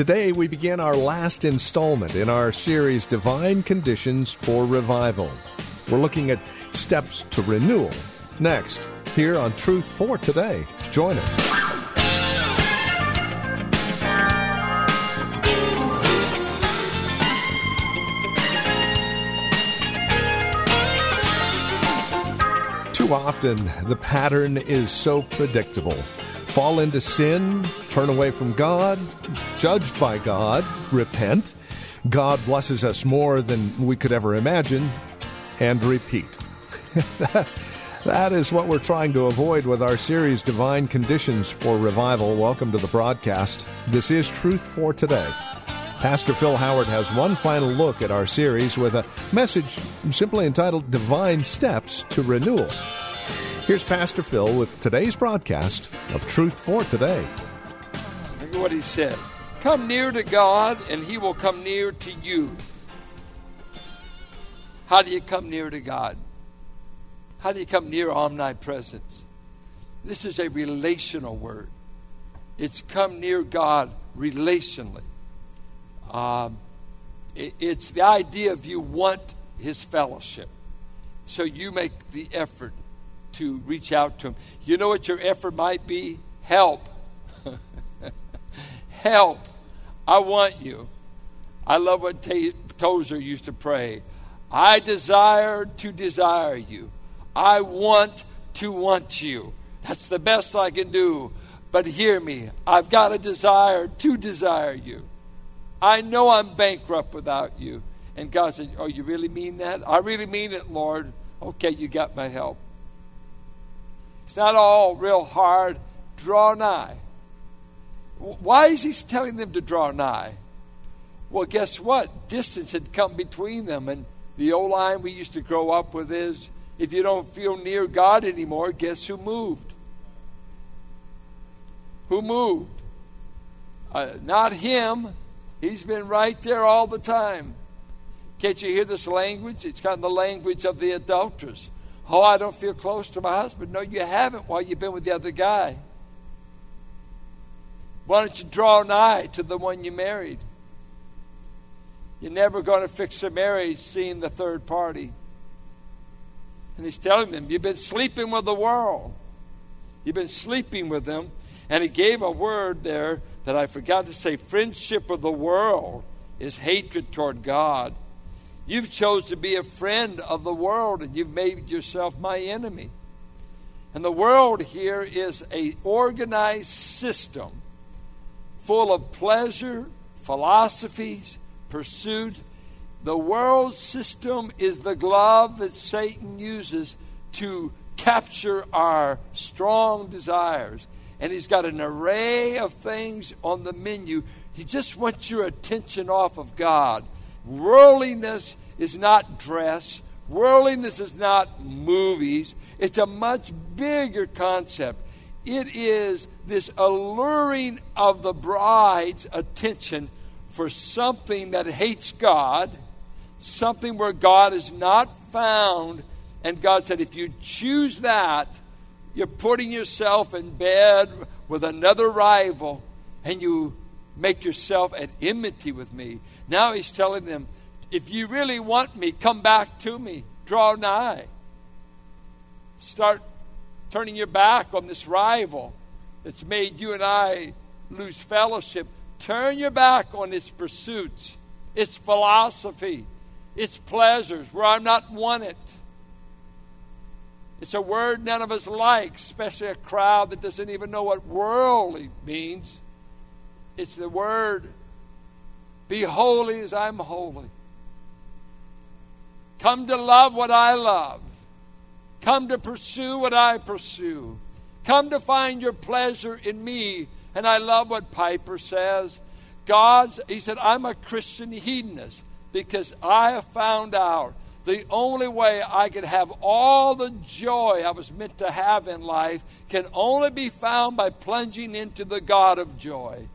Today, we begin our last installment in our series, Divine Conditions for Revival. We're looking at steps to renewal. Next, here on Truth for Today. Join us. Too often, the pattern is so predictable fall into sin, turn away from God, judged by God, repent. God blesses us more than we could ever imagine, and repeat. that is what we're trying to avoid with our series, Divine Conditions for Revival. Welcome to the broadcast. This is Truth for Today. Pastor Phil Howard has one final look at our series with a message simply entitled Divine Steps to Renewal. Here's Pastor Phil with today's broadcast of Truth for Today. Look at what he says Come near to God, and he will come near to you. How do you come near to God? How do you come near omnipresence? This is a relational word. It's come near God relationally. Um, it, it's the idea of you want his fellowship. So you make the effort to reach out to him. You know what your effort might be? Help. Help. I want you. I love what T- Tozer used to pray. I desire to desire you. I want to want you. That's the best I can do. But hear me. I've got a desire to desire you. I know I'm bankrupt without you. And God said, Oh, you really mean that? I really mean it, Lord. Okay, you got my help. It's not all real hard. Draw nigh. Why is he telling them to draw nigh? Well, guess what? Distance had come between them. And the old line we used to grow up with is if you don't feel near God anymore, guess who moved? Who moved? Uh, not him. He's been right there all the time. Can't you hear this language? It's kind of the language of the adulteress. Oh, I don't feel close to my husband. No, you haven't while you've been with the other guy. Why don't you draw nigh to the one you married? You're never going to fix a marriage seeing the third party. And he's telling them, You've been sleeping with the world. You've been sleeping with them. And he gave a word there that I forgot to say friendship with the world is hatred toward God. You've chose to be a friend of the world and you've made yourself my enemy. And the world here is a organized system full of pleasure, philosophies, pursuit. The world system is the glove that Satan uses to capture our strong desires. And he's got an array of things on the menu. He just wants your attention off of God. Worldliness is not dress, worldliness is not movies. It's a much bigger concept. It is this alluring of the bride's attention for something that hates God, something where God is not found. And God said, if you choose that, you're putting yourself in bed with another rival and you make yourself at enmity with me. Now he's telling them, if you really want me, come back to me. Draw nigh. Start turning your back on this rival that's made you and I lose fellowship. Turn your back on its pursuits, its philosophy, its pleasures, where I'm not wanted. It's a word none of us like, especially a crowd that doesn't even know what worldly means. It's the word, be holy as I'm holy. Come to love what I love. Come to pursue what I pursue. Come to find your pleasure in me. And I love what Piper says God's, he said, I'm a Christian hedonist because I have found out the only way I could have all the joy I was meant to have in life can only be found by plunging into the God of joy.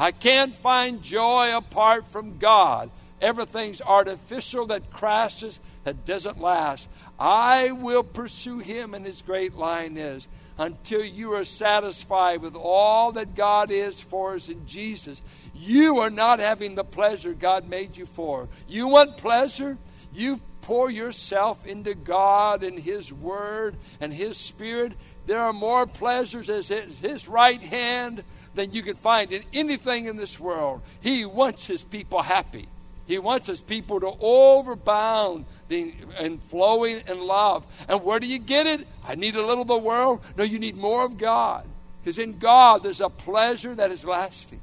I can't find joy apart from God. Everything's artificial that crashes, that doesn't last. I will pursue Him, and His great line is until you are satisfied with all that God is for us in Jesus. You are not having the pleasure God made you for. You want pleasure? You pour yourself into God and His Word and His Spirit. There are more pleasures as His right hand than you can find in anything in this world. He wants His people happy. He wants his people to overbound the, and flowing in love. And where do you get it? I need a little of the world. No, you need more of God. Because in God, there's a pleasure that is lasting.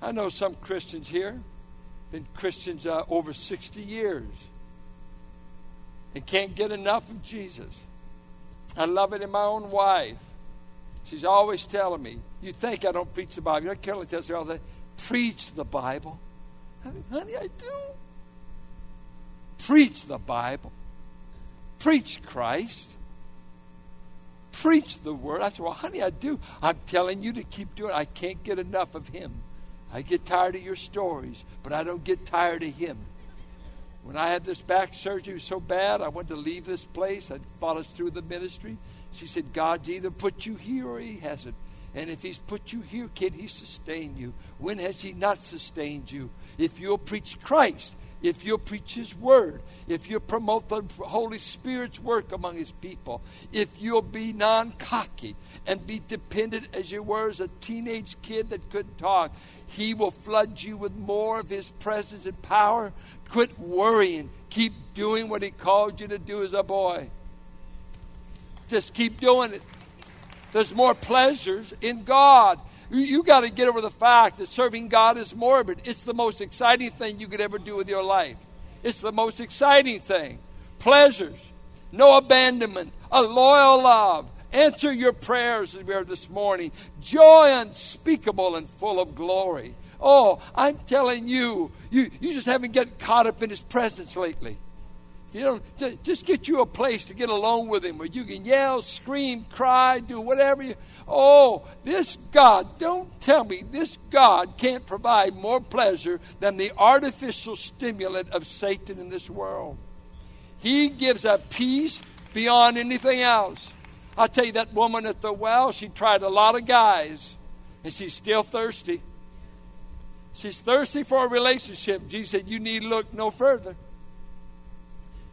I know some Christians here, been Christians uh, over 60 years, and can't get enough of Jesus. I love it in my own wife. She's always telling me, You think I don't preach the Bible. You know, Carolyn tells me all the preach the Bible. I mean, honey, I do. Preach the Bible. Preach Christ. Preach the Word. I said, Well, honey, I do. I'm telling you to keep doing it. I can't get enough of Him. I get tired of your stories, but I don't get tired of Him. When I had this back surgery was so bad, I wanted to leave this place. I followed through the ministry. She said, God's either put you here or He hasn't. And if He's put you here, kid, He sustained you. When has He not sustained you? If you'll preach Christ, if you'll preach His Word, if you'll promote the Holy Spirit's work among His people, if you'll be non cocky and be dependent as you were as a teenage kid that couldn't talk, He will flood you with more of His presence and power. Quit worrying. Keep doing what He called you to do as a boy. Just keep doing it. There's more pleasures in God. You, you got to get over the fact that serving God is morbid. It's the most exciting thing you could ever do with your life. It's the most exciting thing. Pleasures, no abandonment, a loyal love. Answer your prayers as we are this morning. Joy unspeakable and full of glory. Oh, I'm telling you, you, you just haven't get caught up in his presence lately. You know, just get you a place to get alone with Him where you can yell, scream, cry, do whatever you. Oh, this God, don't tell me this God can't provide more pleasure than the artificial stimulant of Satan in this world. He gives a peace beyond anything else. I tell you, that woman at the well, she tried a lot of guys, and she's still thirsty. She's thirsty for a relationship. Jesus said, You need look no further.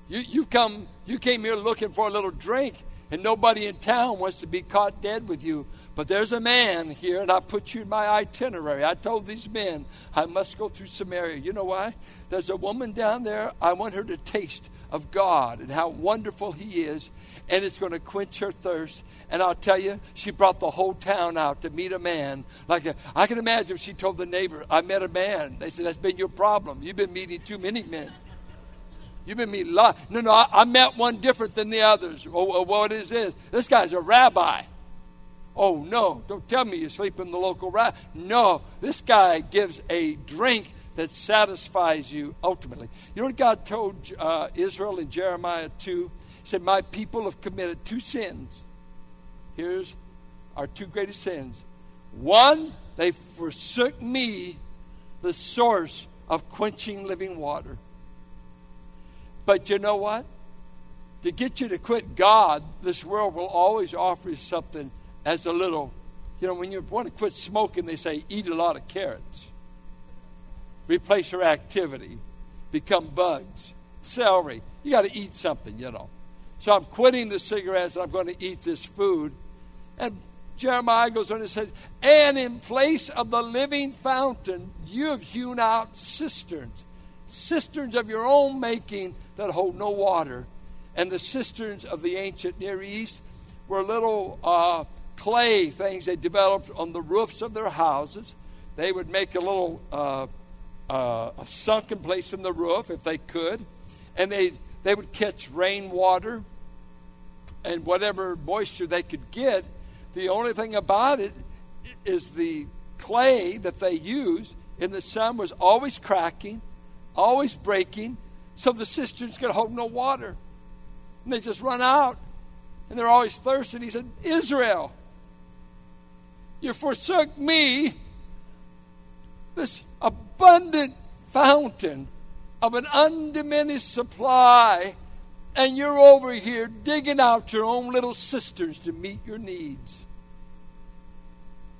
You, you, come, you came here looking for a little drink, and nobody in town wants to be caught dead with you. But there's a man here, and I put you in my itinerary. I told these men I must go through Samaria. You know why? There's a woman down there. I want her to taste of God and how wonderful He is, and it's going to quench her thirst. And I'll tell you, she brought the whole town out to meet a man. Like a, I can imagine if she told the neighbor, "I met a man." They said, "That's been your problem. You've been meeting too many men." You've been meeting a lot. No, no, I, I, met one different than the others. Oh, what is this? This guy's a rabbi. Oh, no, don't tell me you sleep in the local rabbi. No, this guy gives a drink that satisfies you ultimately. You know what God told uh, Israel in Jeremiah 2? He said, My people have committed two sins. Here's our two greatest sins. One, they forsook me, the source of quenching living water. But you know what? To get you to quit God, this world will always offer you something as a little. You know, when you want to quit smoking, they say eat a lot of carrots. Replace your activity. Become bugs. Celery. You got to eat something, you know. So I'm quitting the cigarettes and I'm going to eat this food. And Jeremiah goes on and says, And in place of the living fountain, you have hewn out cisterns, cisterns of your own making that hold no water. And the cisterns of the ancient Near East were little uh, clay things they developed on the roofs of their houses. They would make a little uh, uh, a sunken place in the roof if they could, and they they would catch rainwater and whatever moisture they could get. The only thing about it is the clay that they used in the sun was always cracking, always breaking, so the cisterns could hold no water. And they just run out. And they're always thirsty. He said, Israel, you forsook me, this abundant fountain of an undiminished supply, and you're over here digging out your own little cisterns to meet your needs.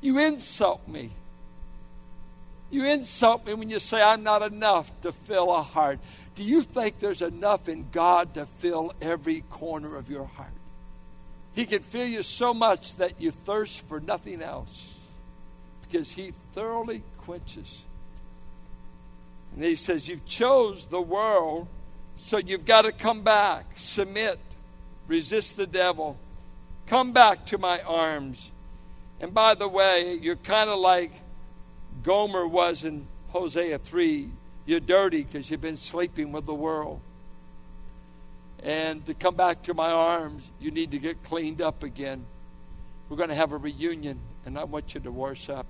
You insult me. You insult me when you say I'm not enough to fill a heart. Do you think there's enough in God to fill every corner of your heart? He can fill you so much that you thirst for nothing else because He thoroughly quenches. And He says, You've chose the world, so you've got to come back, submit, resist the devil, come back to my arms. And by the way, you're kind of like Gomer was in Hosea 3. You're dirty because you've been sleeping with the world. And to come back to my arms, you need to get cleaned up again. We're going to have a reunion, and I want you to worship.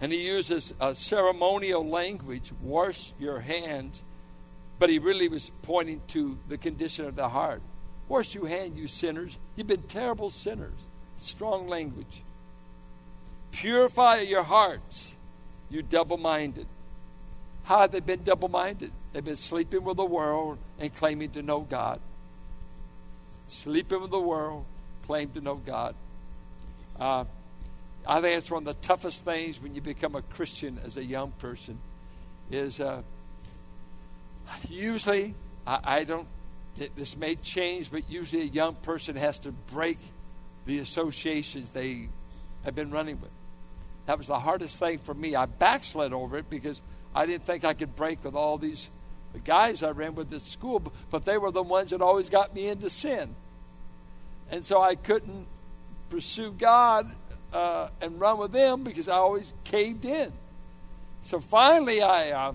And he uses a ceremonial language wash your hands, but he really was pointing to the condition of the heart. Wash your hand, you sinners. You've been terrible sinners. Strong language. Purify your hearts, you double minded. How have they been double minded? They've been sleeping with the world and claiming to know God. Sleeping with the world, claim to know God. Uh, I think it's one of the toughest things when you become a Christian as a young person. Is uh, usually I, I don't. This may change, but usually a young person has to break the associations they have been running with. That was the hardest thing for me. I backslid over it because I didn't think I could break with all these guys I ran with at school, but they were the ones that always got me into sin. And so I couldn't pursue God uh, and run with them because I always caved in. So finally, I uh,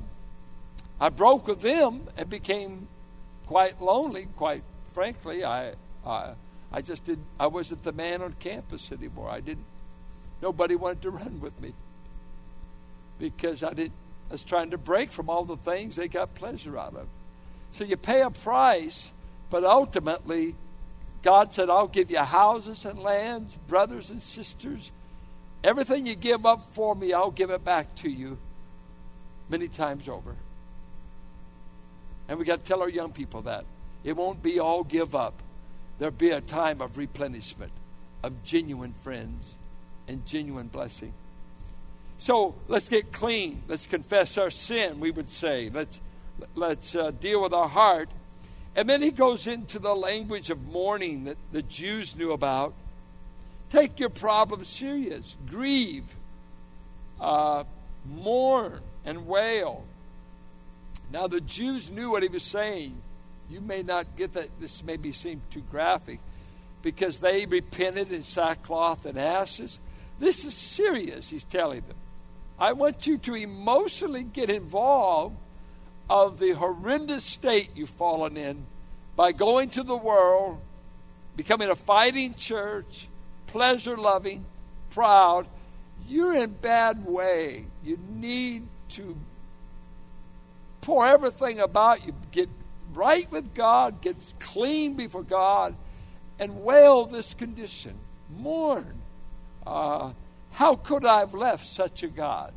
I broke with them and became quite lonely. Quite frankly, I I, I just did. I wasn't the man on campus anymore. I didn't. Nobody wanted to run with me because I did. I was trying to break from all the things they got pleasure out of. So you pay a price, but ultimately God said, I'll give you houses and lands, brothers and sisters. Everything you give up for me, I'll give it back to you many times over. And we got to tell our young people that. It won't be all give up. There'll be a time of replenishment, of genuine friends and genuine blessing. So let's get clean. Let's confess our sin, we would say. Let's, let's uh, deal with our heart and then he goes into the language of mourning that the Jews knew about. Take your problem serious, grieve, uh, mourn, and wail. Now, the Jews knew what he was saying. You may not get that, this maybe seem too graphic, because they repented in sackcloth and ashes. This is serious, he's telling them. I want you to emotionally get involved of the horrendous state you've fallen in by going to the world, becoming a fighting church, pleasure loving, proud, you're in bad way. You need to pour everything about you, get right with God, get clean before God, and wail this condition. Mourn. Uh, how could I have left such a God?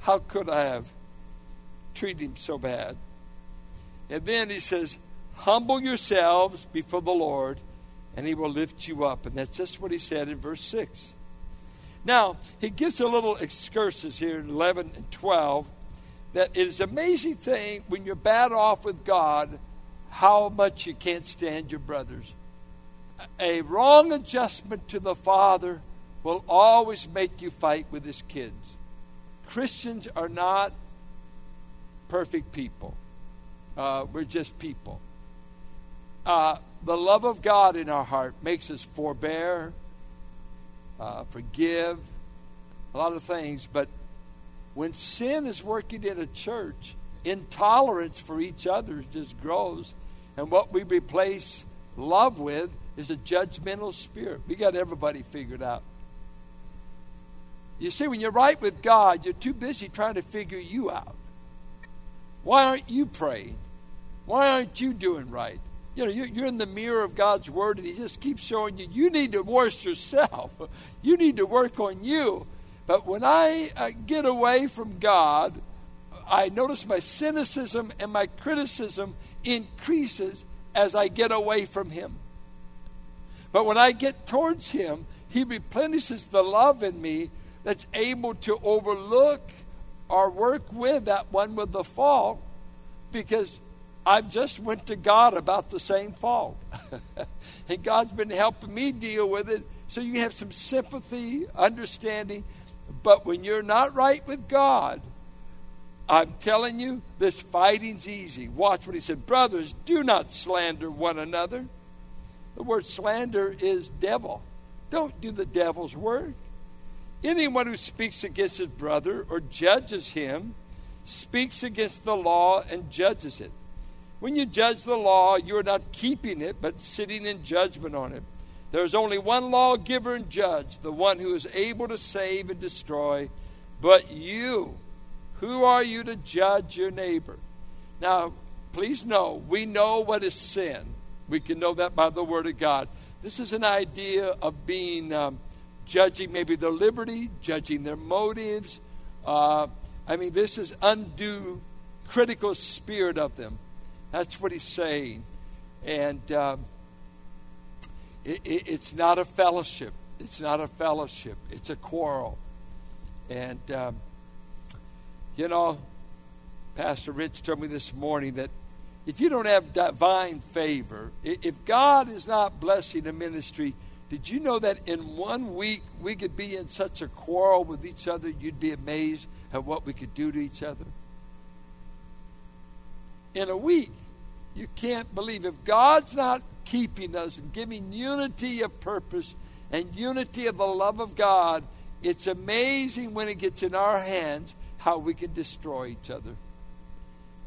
How could I have treated him so bad? And then he says, Humble yourselves before the Lord, and he will lift you up. And that's just what he said in verse 6. Now, he gives a little excursus here in 11 and 12 that it is an amazing thing when you're bad off with God how much you can't stand your brothers. A wrong adjustment to the Father will always make you fight with his kids. Christians are not perfect people, uh, we're just people uh, the love of God in our heart makes us forbear, uh, forgive, a lot of things. But when sin is working in a church, intolerance for each other just grows. And what we replace love with is a judgmental spirit. We got everybody figured out. You see, when you're right with God, you're too busy trying to figure you out. Why aren't you praying? Why aren't you doing right? You know, you're in the mirror of God's Word, and He just keeps showing you, you need to wash yourself. You need to work on you. But when I uh, get away from God, I notice my cynicism and my criticism increases as I get away from Him. But when I get towards Him, He replenishes the love in me that's able to overlook or work with that one with the fault because I've just went to God about the same fault. and God's been helping me deal with it so you have some sympathy, understanding. But when you're not right with God, I'm telling you, this fighting's easy. Watch what he said. Brothers, do not slander one another. The word slander is devil. Don't do the devil's work. Anyone who speaks against his brother or judges him speaks against the law and judges it. When you judge the law, you are not keeping it, but sitting in judgment on it. There is only one lawgiver and judge, the one who is able to save and destroy. But you, who are you to judge your neighbor? Now, please know, we know what is sin. We can know that by the Word of God. This is an idea of being um, judging maybe their liberty, judging their motives. Uh, I mean, this is undue critical spirit of them. That's what he's saying. And um, it, it, it's not a fellowship. It's not a fellowship. It's a quarrel. And, um, you know, Pastor Rich told me this morning that if you don't have divine favor, if God is not blessing a ministry, did you know that in one week we could be in such a quarrel with each other, you'd be amazed at what we could do to each other? In a week, you can't believe. If God's not keeping us and giving unity of purpose and unity of the love of God, it's amazing when it gets in our hands how we can destroy each other.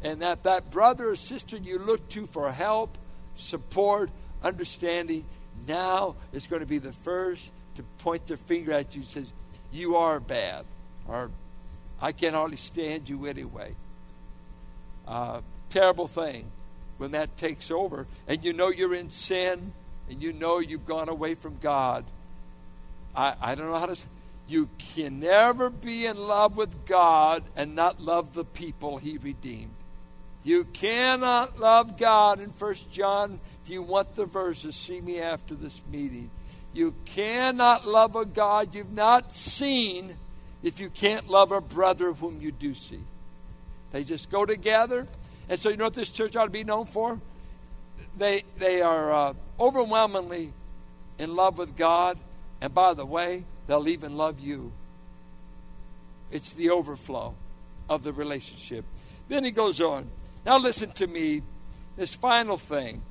And that that brother or sister you look to for help, support, understanding, now is going to be the first to point their finger at you and says, You are bad. Or I can hardly stand you anyway. Uh, terrible thing when that takes over and you know you're in sin and you know you've gone away from God. I, I don't know how to say you can never be in love with God and not love the people he redeemed. You cannot love God in First John. If you want the verses, see me after this meeting. You cannot love a God you've not seen if you can't love a brother whom you do see. They just go together. And so, you know what this church ought to be known for? They, they are uh, overwhelmingly in love with God. And by the way, they'll even love you. It's the overflow of the relationship. Then he goes on. Now, listen to me. This final thing.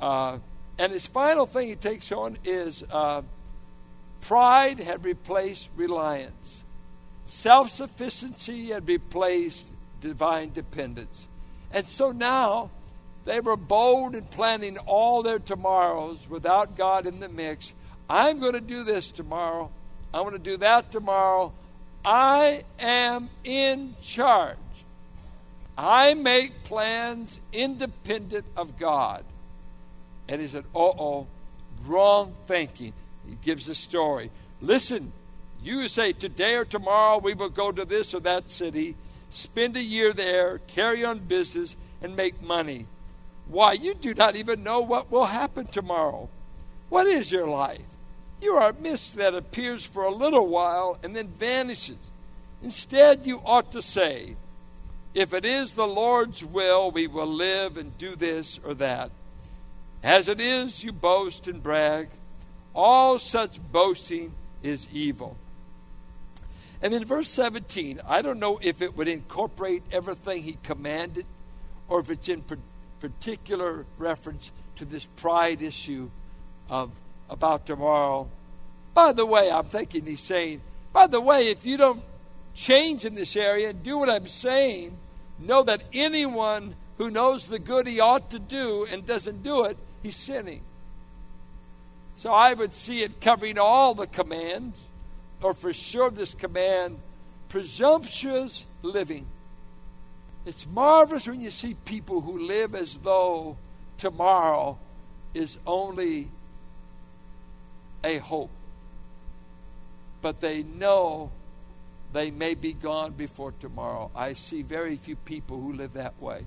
Uh, and this final thing he takes on is uh, pride had replaced reliance, self sufficiency had replaced divine dependence. And so now they were bold in planning all their tomorrows without God in the mix. I'm going to do this tomorrow. I'm going to do that tomorrow. I am in charge. I make plans independent of God. And he said, uh oh, wrong thinking. He gives a story. Listen, you say today or tomorrow we will go to this or that city spend a year there, carry on business, and make money. Why, you do not even know what will happen tomorrow. What is your life? You are a mist that appears for a little while and then vanishes. Instead, you ought to say, If it is the Lord's will, we will live and do this or that. As it is, you boast and brag. All such boasting is evil. And in verse 17, I don't know if it would incorporate everything he commanded or if it's in particular reference to this pride issue of about tomorrow. By the way, I'm thinking he's saying, by the way, if you don't change in this area and do what I'm saying, know that anyone who knows the good he ought to do and doesn't do it, he's sinning. So I would see it covering all the commands or for sure this command presumptuous living. It's marvelous when you see people who live as though tomorrow is only a hope. But they know they may be gone before tomorrow. I see very few people who live that way.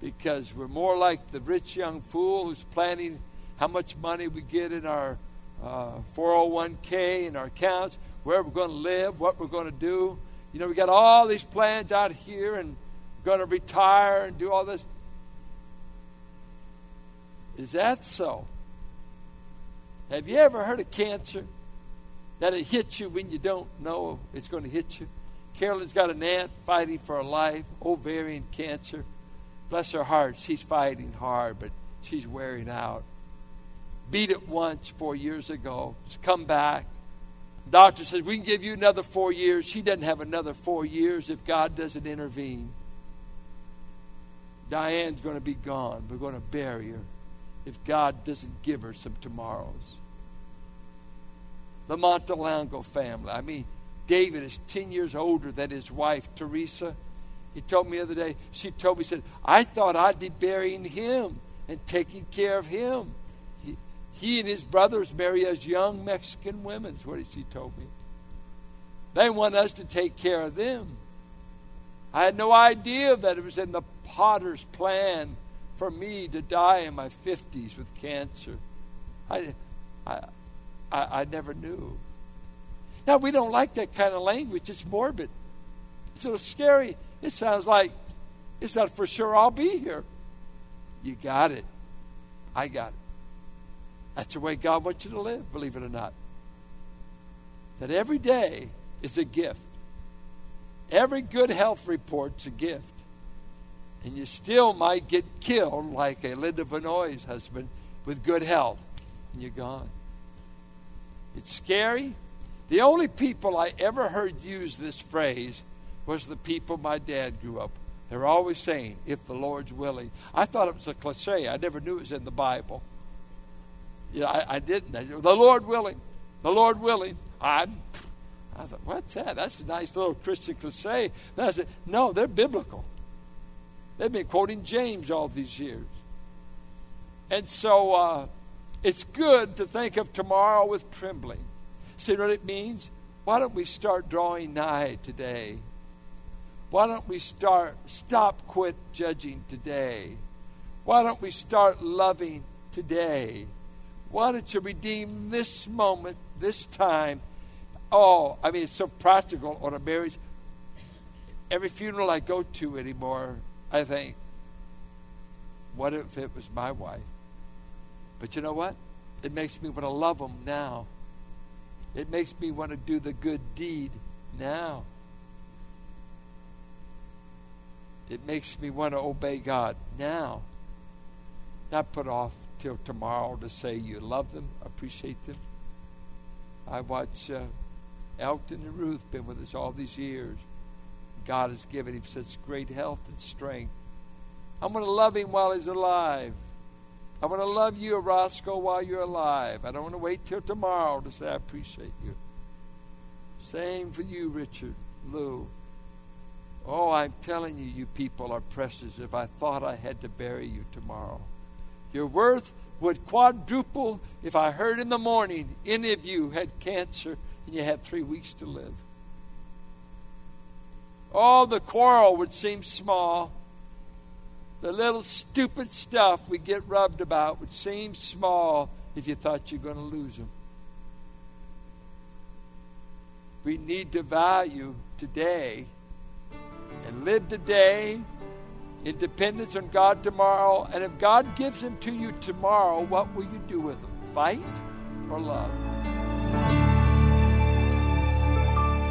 Because we're more like the rich young fool who's planning how much money we get in our uh, 401k and our accounts, where we're going to live, what we're going to do. You know, we got all these plans out here and going to retire and do all this. Is that so? Have you ever heard of cancer? That it hits you when you don't know it's going to hit you. Carolyn's got an aunt fighting for her life, ovarian cancer. Bless her heart, she's fighting hard, but she's wearing out. Beat it once four years ago. She's come back. Doctor says, We can give you another four years. She doesn't have another four years if God doesn't intervene. Diane's going to be gone. We're going to bury her if God doesn't give her some tomorrows. The Montalongo family. I mean, David is 10 years older than his wife, Teresa. He told me the other day, she told me, said, I thought I'd be burying him and taking care of him. He, he and his brothers marry as young Mexican women, is what she told me. They want us to take care of them. I had no idea that it was in the potter's plan for me to die in my 50s with cancer. I, I, I, I never knew. Now, we don't like that kind of language. It's morbid. It's a little scary. It sounds like it's not for sure I'll be here. You got it. I got it. That's the way God wants you to live, believe it or not. That every day is a gift. Every good health report's a gift. And you still might get killed like a Linda Vanoy's husband with good health. And you're gone. It's scary. The only people I ever heard use this phrase was the people my dad grew up. They're always saying, if the Lord's willing. I thought it was a cliche. I never knew it was in the Bible. Yeah, I, I didn't. I the Lord willing. The Lord willing. I, I thought, what's that? That's a nice little Christian cliche. Then I said, no, they're biblical. They've been quoting James all these years. And so uh, it's good to think of tomorrow with trembling. See what it means? Why don't we start drawing nigh today? Why don't we start stop quit judging today? Why don't we start loving today? Why don't you redeem this moment, this time? Oh, I mean, it's so practical on a marriage. Every funeral I go to anymore, I think, what if it was my wife? But you know what? It makes me want to love them now. It makes me want to do the good deed now. It makes me want to obey God now. Not put off till tomorrow to say you love them, appreciate them. I watch uh, Elton and Ruth been with us all these years. God has given him such great health and strength. I'm going to love him while he's alive. I want to love you, Roscoe, while you're alive. I don't want to wait till tomorrow to say I appreciate you. Same for you, Richard, Lou. Oh, I'm telling you, you people are precious if I thought I had to bury you tomorrow. Your worth would quadruple if I heard in the morning any of you had cancer and you had three weeks to live. Oh, the quarrel would seem small the little stupid stuff we get rubbed about would seem small if you thought you're going to lose them. We need to value today and live today in dependence on God tomorrow. And if God gives them to you tomorrow, what will you do with them? Fight or love?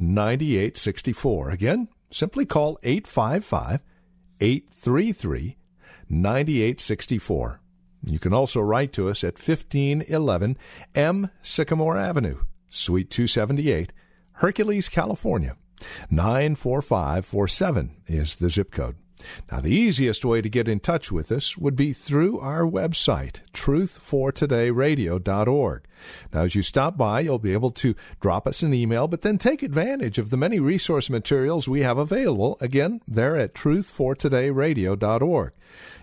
9864. Again, simply call 855 833 9864. You can also write to us at 1511 M Sycamore Avenue, Suite 278, Hercules, California. 94547 is the zip code. Now, the easiest way to get in touch with us would be through our website, truthfortodayradio.org. Now, as you stop by, you'll be able to drop us an email, but then take advantage of the many resource materials we have available. Again, there at truthfortodayradio.org.